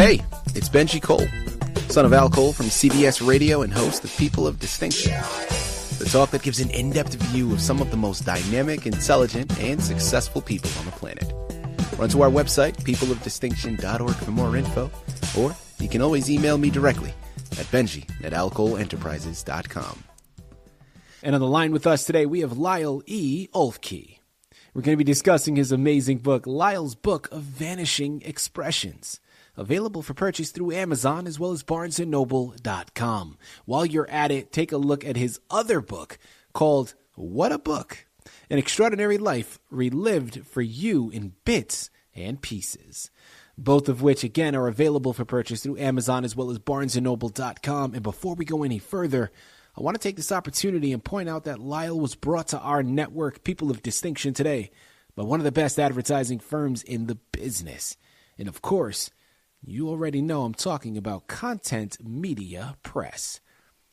Hey, it's Benji Cole, son of Al Cole from CBS Radio and host of People of Distinction. The talk that gives an in-depth view of some of the most dynamic, intelligent, and successful people on the planet. Run to our website, peopleofdistinction.org for more info, or you can always email me directly at benji at alcoleenterprises.com. And on the line with us today, we have Lyle E. Oelfke. We're going to be discussing his amazing book, Lyle's Book of Vanishing Expressions, available for purchase through Amazon as well as barnesandnoble.com. While you're at it, take a look at his other book called What a Book An Extraordinary Life Relived for You in Bits and Pieces. Both of which, again, are available for purchase through Amazon as well as barnesandnoble.com. And before we go any further, I want to take this opportunity and point out that Lyle was brought to our network, People of Distinction, today by one of the best advertising firms in the business. And of course, you already know I'm talking about Content Media Press.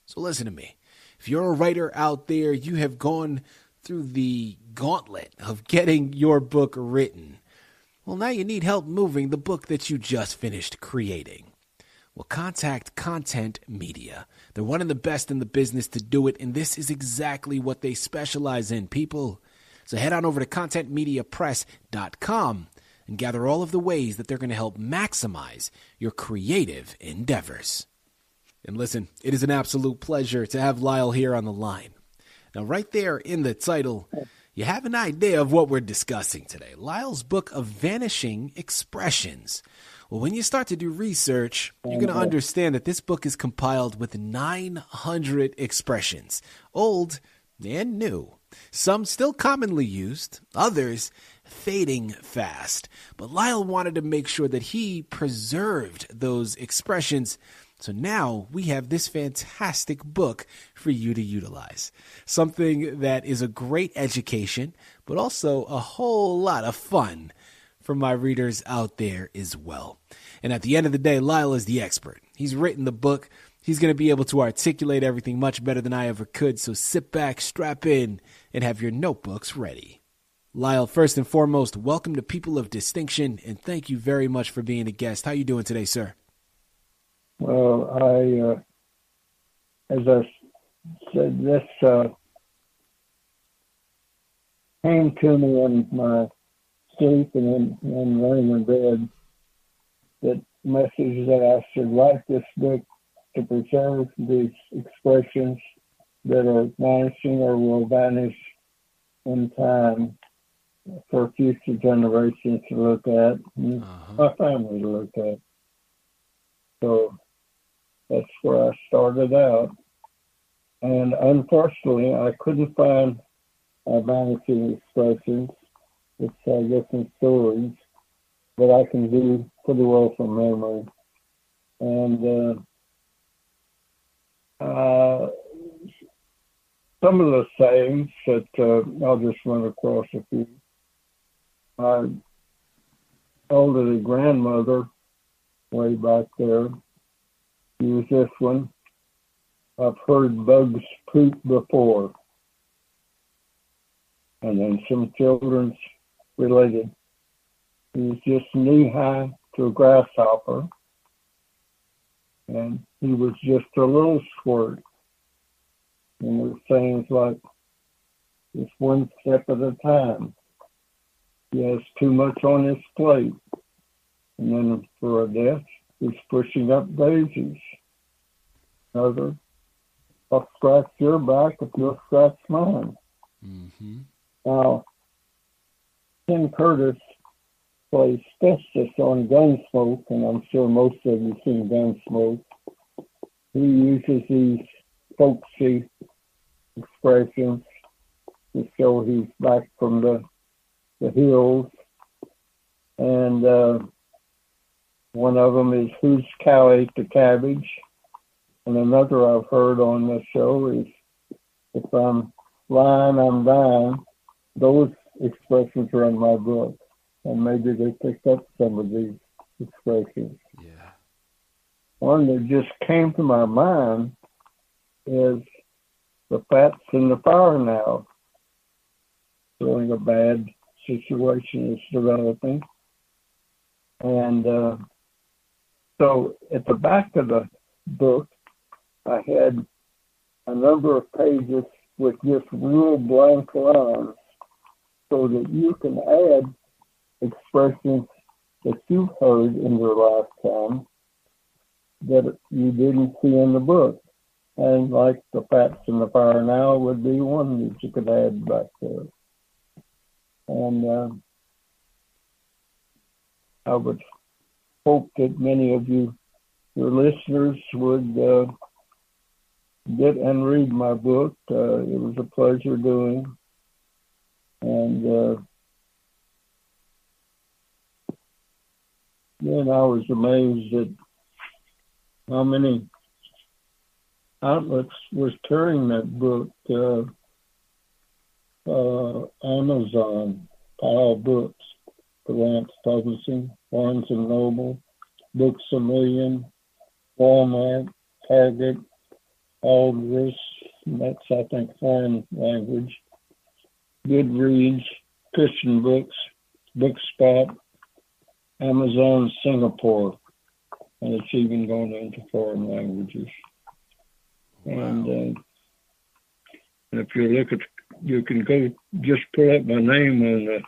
So listen to me. If you're a writer out there, you have gone through the gauntlet of getting your book written. Well, now you need help moving the book that you just finished creating. Well, contact Content Media. They're one of the best in the business to do it, and this is exactly what they specialize in, people. So head on over to contentmediapress.com and gather all of the ways that they're going to help maximize your creative endeavors. And listen, it is an absolute pleasure to have Lyle here on the line. Now, right there in the title, you have an idea of what we're discussing today Lyle's book of vanishing expressions. Well, when you start to do research, you're going to understand that this book is compiled with 900 expressions, old and new. Some still commonly used, others fading fast. But Lyle wanted to make sure that he preserved those expressions. So now we have this fantastic book for you to utilize. Something that is a great education, but also a whole lot of fun for my readers out there as well. And at the end of the day, Lyle is the expert. He's written the book. He's going to be able to articulate everything much better than I ever could. So sit back, strap in, and have your notebooks ready. Lyle, first and foremost, welcome to People of Distinction, and thank you very much for being a guest. How you doing today, sir? Well, I, uh, as I said, this uh, came to me in my sleep and then and laying in bed that message that I should write this book to preserve these expressions that are vanishing or will vanish in time for future generations to look at, and uh-huh. my family to look at. So that's where I started out. And unfortunately, I couldn't find vanishing expressions it's uh, different stories that I can do pretty well from memory. And uh, uh, some of the sayings that uh, I'll just run across a few. My elderly grandmother, way back there, used this one. I've heard bugs poop before. And then some children's related. He was just knee high to a grasshopper, and he was just a little squirt. And it was things like, just one step at a time. He has too much on his plate. And then for a death, he's pushing up daisies. Another, I'll scratch your back if you'll scratch mine. Mm-hmm. Now, Tim Curtis plays Festus on Gunsmoke, and I'm sure most of you seen Gunsmoke. He uses these folksy expressions to show he's back from the the hills. And uh, one of them is Whose Cow Ate the Cabbage? And another I've heard on this show is If I'm lying, I'm dying. Those expressions are in my book, and maybe they picked up some of these expressions. Yeah. One that just came to my mind is the fat's in the fire now. Showing a bad situation is developing. And uh, So at the back of the book, I had a number of pages with just real blank lines so that you can add expressions that you've heard in your lifetime that you didn't see in the book. And like the facts in the fire now would be one that you could add back there. And uh, I would hope that many of you, your listeners, would uh, get and read my book. Uh, it was a pleasure doing. And uh, then I was amazed at how many outlets was carrying that book. Uh, Amazon, Pile Books, Lance Publishing, Barnes and Noble, Books a Million, Walmart, Target, Aldrich, that's I think foreign language, Goodreads, Christian Books, Bookspot, Amazon Singapore, and it's even going into foreign languages. Wow. And, uh, and if you look at, you can go just pull up my name on the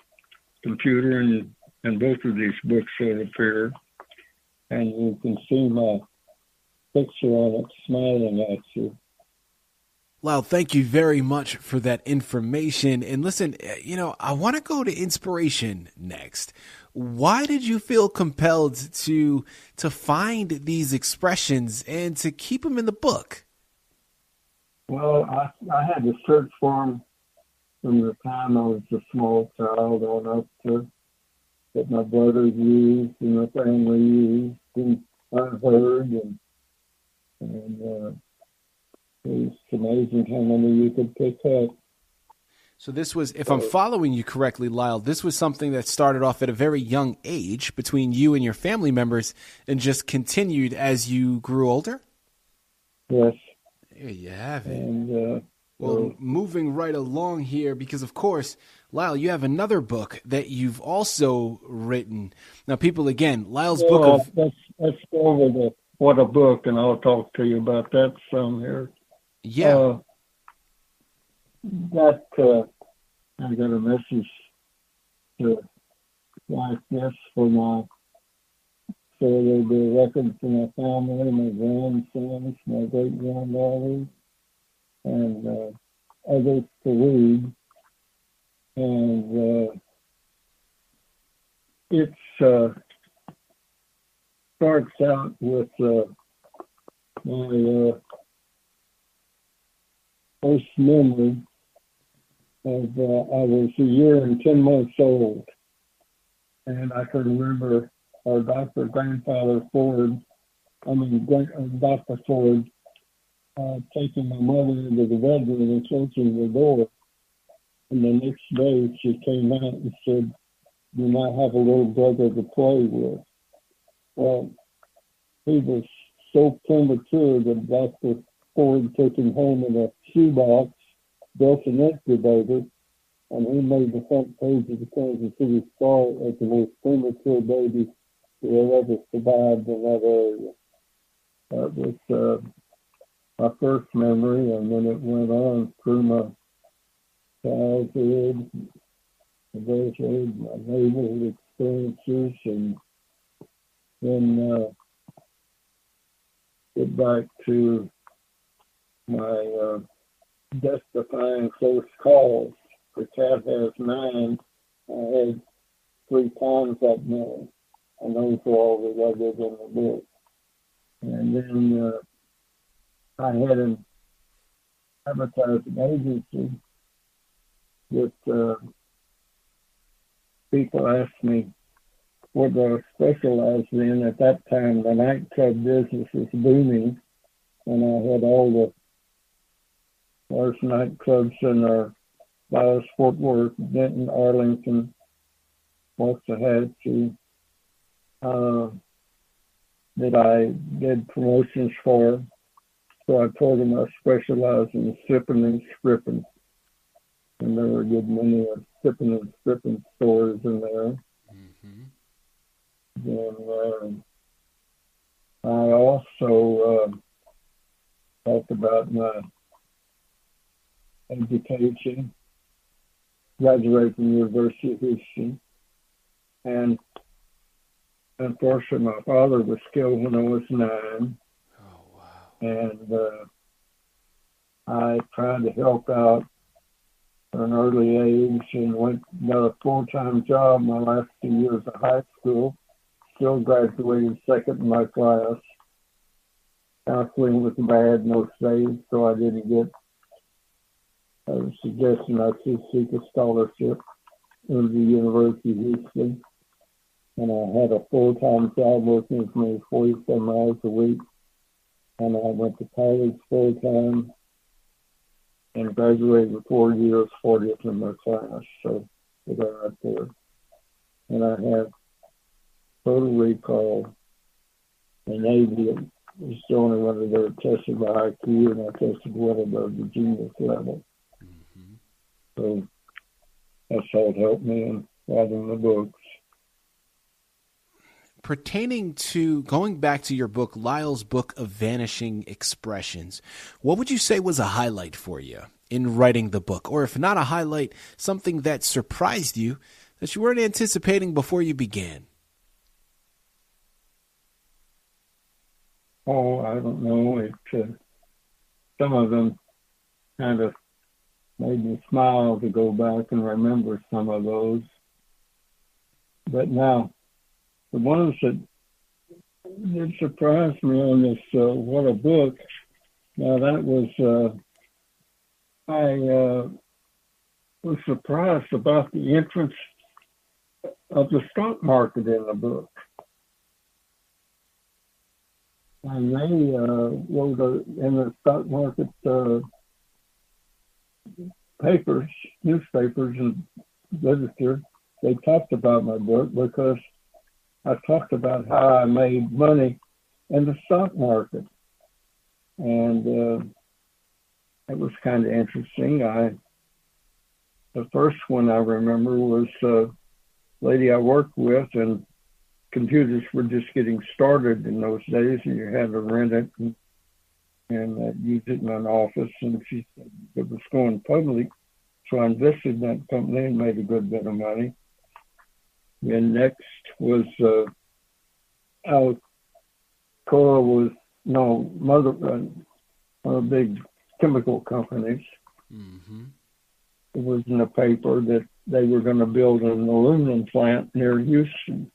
computer, and and both of these books will appear, and you can see my picture on it, smiling at you. Lyle, thank you very much for that information. And listen, eh, you know, I want to go to inspiration next. Why did you feel compelled to to find these expressions and to keep them in the book? Well, I, I had to search for them from the time I was a small child on up to that my brothers used and my family used and I heard and and uh, it's amazing how many you could pick up. So this was, if I'm following you correctly, Lyle, this was something that started off at a very young age between you and your family members, and just continued as you grew older. Yes. There you have it. And uh, well, moving right along here, because of course, Lyle, you have another book that you've also written. Now, people, again, Lyle's well, book of. Let's, let's go over the what a book, and I'll talk to you about that some here. Yeah. Uh, that uh, I got a message to like this for my so there'll be a record for my family, my grandsons, my great granddaughters, and uh, others to read. And uh, it's uh, starts out with uh, my uh, first memory of uh, I was a year and ten months old, and I can remember our Dr. Grandfather Ford, I mean Dr. Ford, uh, taking my mother into the bedroom and closing the door. And the next day she came out and said, "You might have a little brother to play with." Well, he was so premature that Dr. Ford took him home in a shoebox, built an incubator, and he made the front page of the Kansas City Star as the most premature baby that ever survived in that area. That was uh, my first memory, and then it went on through my childhood, adulthood, my naval experiences, and then uh, get back to my uh, death-defying close calls. The cat has nine. I had three times that many, and those are all related in the book. And then uh, I had an advertising agency that uh, people asked me what I specialized in. At that time, the nightclub business was booming, and I had all the large nightclubs in our Dallas, Fort Worth, Denton, Arlington, Waxahachie, uh, that I did promotions for. So I told them I specialize in sipping and stripping. And there were a good many of sipping and stripping stores in there. Mm-hmm. Then uh, I also uh, talked about my education, graduated from University of Houston, and unfortunately, my father was killed when I was nine. And uh, I tried to help out at an early age and went got a full time job my last two years of high school. Still graduated second in my class. Counseling was bad no days, so I didn't get a suggestion I should seek a scholarship into the University of Houston. And I had a full time job working for me 47 hours a week. And I went to college full time and graduated with four years, 40th in my class. So I got right there. And I have total recall. And Navy was the only one that ever tested my IQ, and I tested one above the genius level. Mm-hmm. So that's how it helped me in writing the books. Pertaining to going back to your book, Lyle's book of vanishing expressions, what would you say was a highlight for you in writing the book? Or if not a highlight, something that surprised you that you weren't anticipating before you began? Oh, I don't know. It, uh, some of them kind of made me smile to go back and remember some of those. But now, the ones that that surprised me on this uh, what a book. Now that was uh, I uh, was surprised about the entrance of the stock market in the book. And they uh, wrote a, in the stock market uh, papers, newspapers, and literature. They talked about my book because I talked about how I made money in the stock market, and uh, it was kind of interesting. I the first one I remember was a lady I worked with, and computers were just getting started in those days, and you had to rent it and, and uh, use it in an office. And she said it was going public, so I invested in that company and made a good bit of money. And next was uh, Alcoa was no mother uh, one of the big chemical companies. Mm-hmm. It was in the paper that they were going to build an aluminum plant near Houston.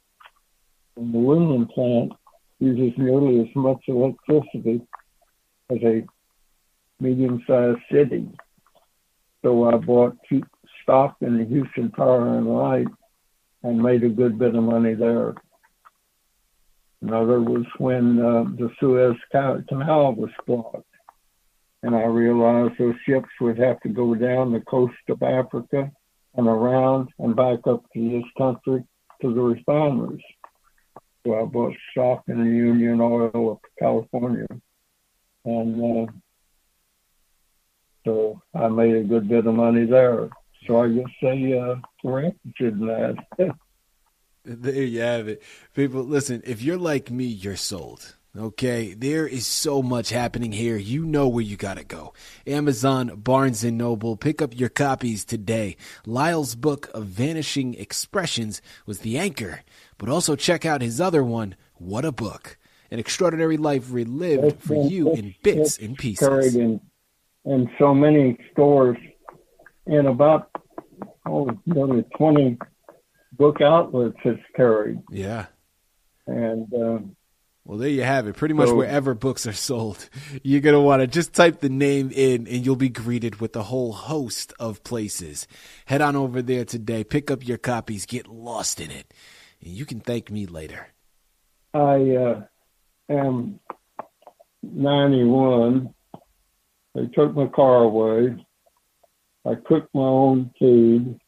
The aluminum plant uses nearly as much electricity as a medium-sized city. So I bought stock in the Houston Power and Light and made a good bit of money there. Another was when uh, the Suez Canal was blocked. And I realized those ships would have to go down the coast of Africa and around and back up to this country to the refineries. So I bought stock in the Union Oil of California. And uh, so I made a good bit of money there. So I guess they uh, corrected that. there you have it. People, listen, if you're like me, you're sold. Okay, there is so much happening here. You know where you gotta go. Amazon, Barnes and Noble, pick up your copies today. Lyle's book of vanishing expressions was the anchor, but also check out his other one, What a Book. An extraordinary life relived for you in bits and pieces. Carried in, in so many stores in about oh nearly twenty book outlets it's carried. Yeah. And um, well, there you have it. Pretty much so, wherever books are sold, you're going to want to just type the name in and you'll be greeted with a whole host of places. Head on over there today, pick up your copies, get lost in it, and you can thank me later. I uh, am 91. They took my car away. I cooked my own food,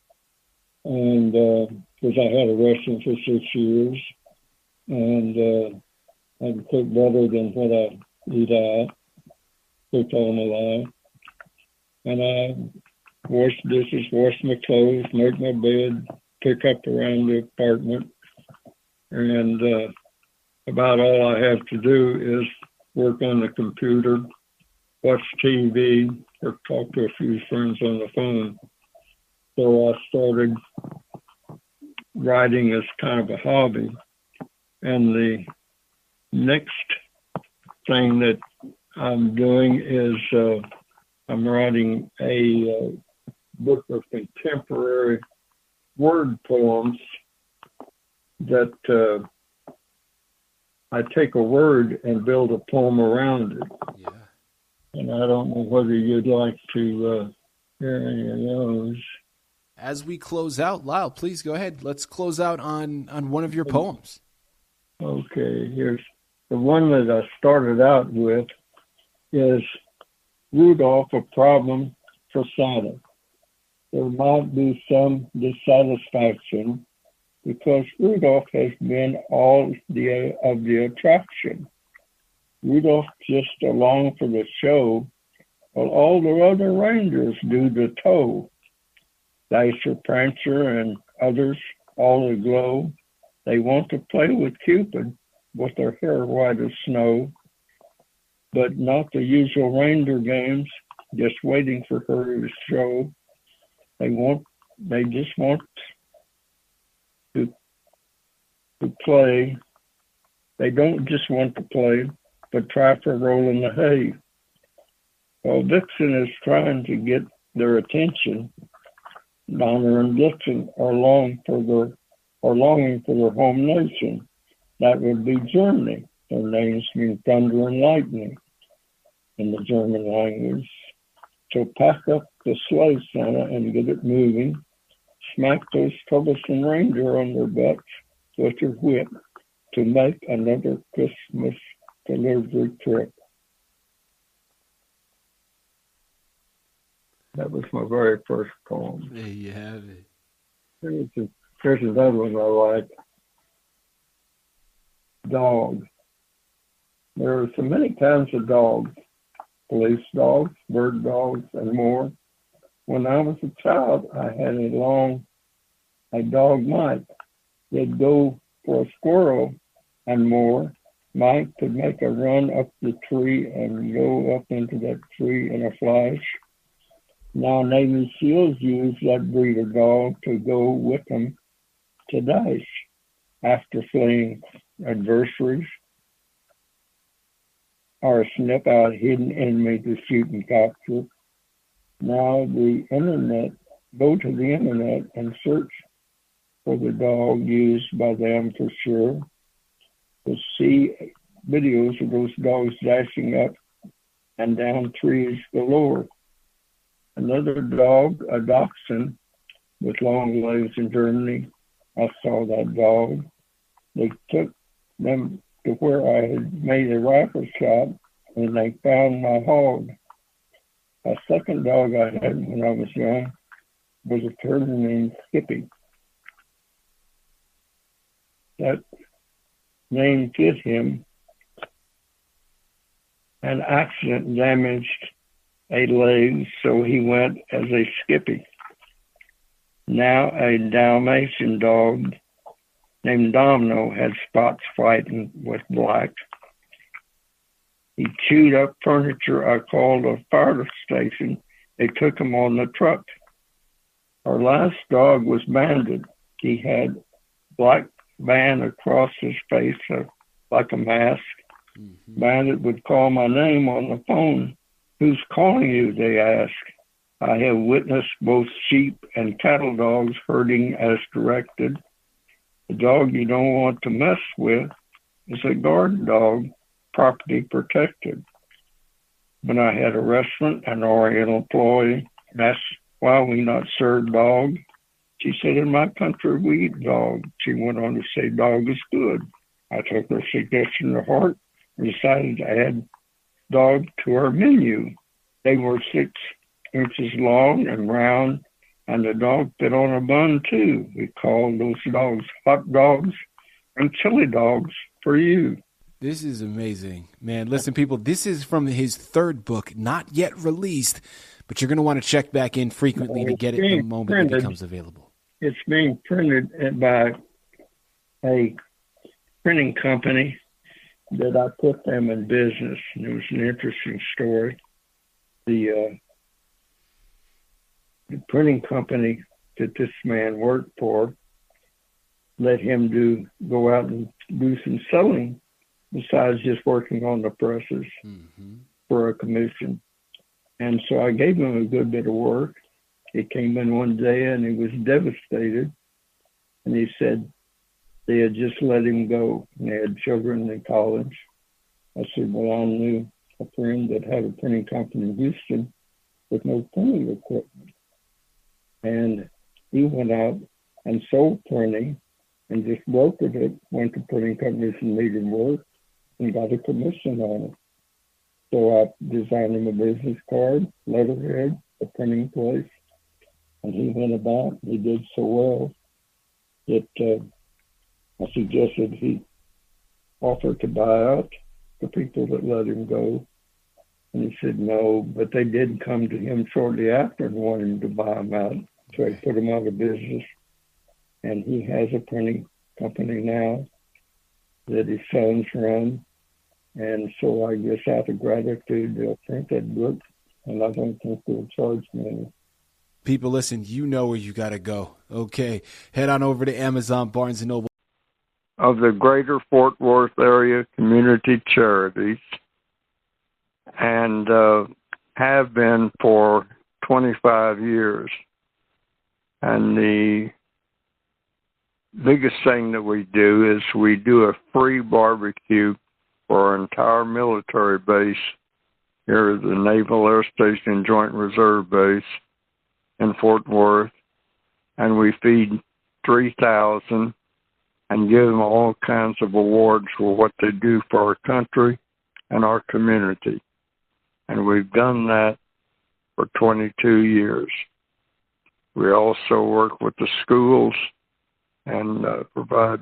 and because uh, I had a restaurant for six years, and uh, I could cook better than what I eat out. Cooked all my life, and I wash dishes, wash my clothes, make my bed, pick up around the apartment, and uh, about all I have to do is work on the computer, watch TV, or talk to a few friends on the phone. So I started writing as kind of a hobby. And the next thing that I'm doing is uh, I'm writing a uh, book of contemporary word poems that uh, I take a word and build a poem around it. Yeah. And I don't know whether you'd like to uh, hear any of those. As we close out, Lyle, please go ahead. Let's close out on, on one of your poems. Okay, here's the one that I started out with is Rudolph a problem for Santa. There might be some dissatisfaction because Rudolph has been all the of the attraction. Rudolph just along for the show, while all the other reindeers do the tow. Dasher, Prancer, and others all aglow. They want to play with Cupid with their hair white as snow, but not the usual reindeer games, just waiting for her to show. They want, they just want to to play. They don't just want to play, but try for roll in the hay. While Vixen is trying to get their attention, Donner and Blitzen are long for their are longing for their home nation. That would be Germany. Their names mean thunder and lightning in the German language. So pack up the sleigh, Santa, and get it moving. Smack those troublesome reindeer on their butts with your whip to make another Christmas delivery trip. That was my very first poem. There you have it. There's, a, there's another one I like. Dog. There are so many kinds of dogs police dogs, bird dogs, and more. When I was a child, I had a long, a dog Mike. They'd go for a squirrel and more. Mike could make a run up the tree and go up into that tree in a flash. Now Navy SEALs use that breed of dog to go with them to dash after fleeing adversaries or snip out hidden enemy to shoot and capture. Now the internet, go to the internet and search for the dog used by them for sure. To see videos of those dogs dashing up and down trees galore. Another dog, a dachshund with long legs in Germany. I saw that dog. They took them to where I had made a rifle shot and they found my hog. A second dog I had when I was young was a turtle named Skippy. That name fit him. An accident damaged a leg, so he went as a Skippy. Now a Dalmatian dog named Domino had spots fighting with black. He chewed up furniture I called a fire station. They took him on the truck. Our last dog was Bandit. He had black band across his face uh, like a mask. Mm-hmm. Bandit would call my name on the phone. Who's calling you? They asked. I have witnessed both sheep and cattle dogs herding as directed. The dog you don't want to mess with is a guard dog, property protected. When I had a restaurant, an Oriental employee that's why we not serve dog. She said, in my country, we eat dog. She went on to say, dog is good. I took her suggestion to heart and decided to add dog to our menu. They were six inches long and round, and the dog fit on a bun too. We called those dogs hot dogs and chili dogs for you. This is amazing, man. Listen, people, this is from his third book, not yet released, but you're going to want to check back in frequently to get it the moment it becomes available it's being printed by a printing company that I put them in business. And it was an interesting story. The, uh, the printing company that this man worked for let him do go out and do some selling besides just working on the presses mm-hmm. for a commission. And so I gave him a good bit of work. He came in one day and he was devastated. And he said they had just let him go and they had children in college. I said, Well, I knew a friend that had a printing company in Houston with no printing equipment. And he went out and sold printing and just brokered it, went to printing companies and made him work and got a commission on it. So I designed him a business card, letterhead, a printing place, and he went about. He did so well that uh, I suggested he offer to buy out the people that let him go. And he said no, but they did come to him shortly after and want him to buy them out. So he put him out of business. And he has a printing company now that his sons run. And so I guess out of gratitude, they'll print that book, and I don't think they'll charge me. People, listen, you know where you got to go. Okay, head on over to Amazon, Barnes and Noble. Of the greater Fort Worth area community charities, and uh, have been for 25 years. And the biggest thing that we do is we do a free barbecue for our entire military base here at the Naval Air Station Joint Reserve Base in Fort Worth, and we feed 3,000 and give them all kinds of awards for what they do for our country and our community. And we've done that for 22 years. We also work with the schools and uh, provide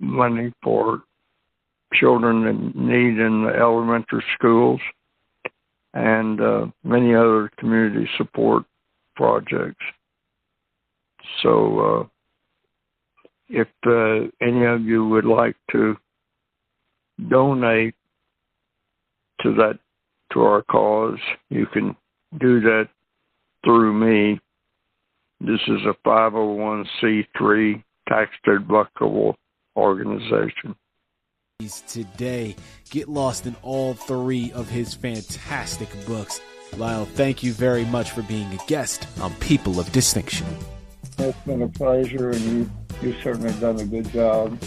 money for children in need in the elementary schools and uh, many other community support projects. So, uh, if uh, any of you would like to donate to that to our cause, you can do that through me. This is a 501c3 tax deductible organization. Today, get lost in all three of his fantastic books. Lyle, thank you very much for being a guest on People of Distinction. It's been a pleasure, and you, you certainly done a good job.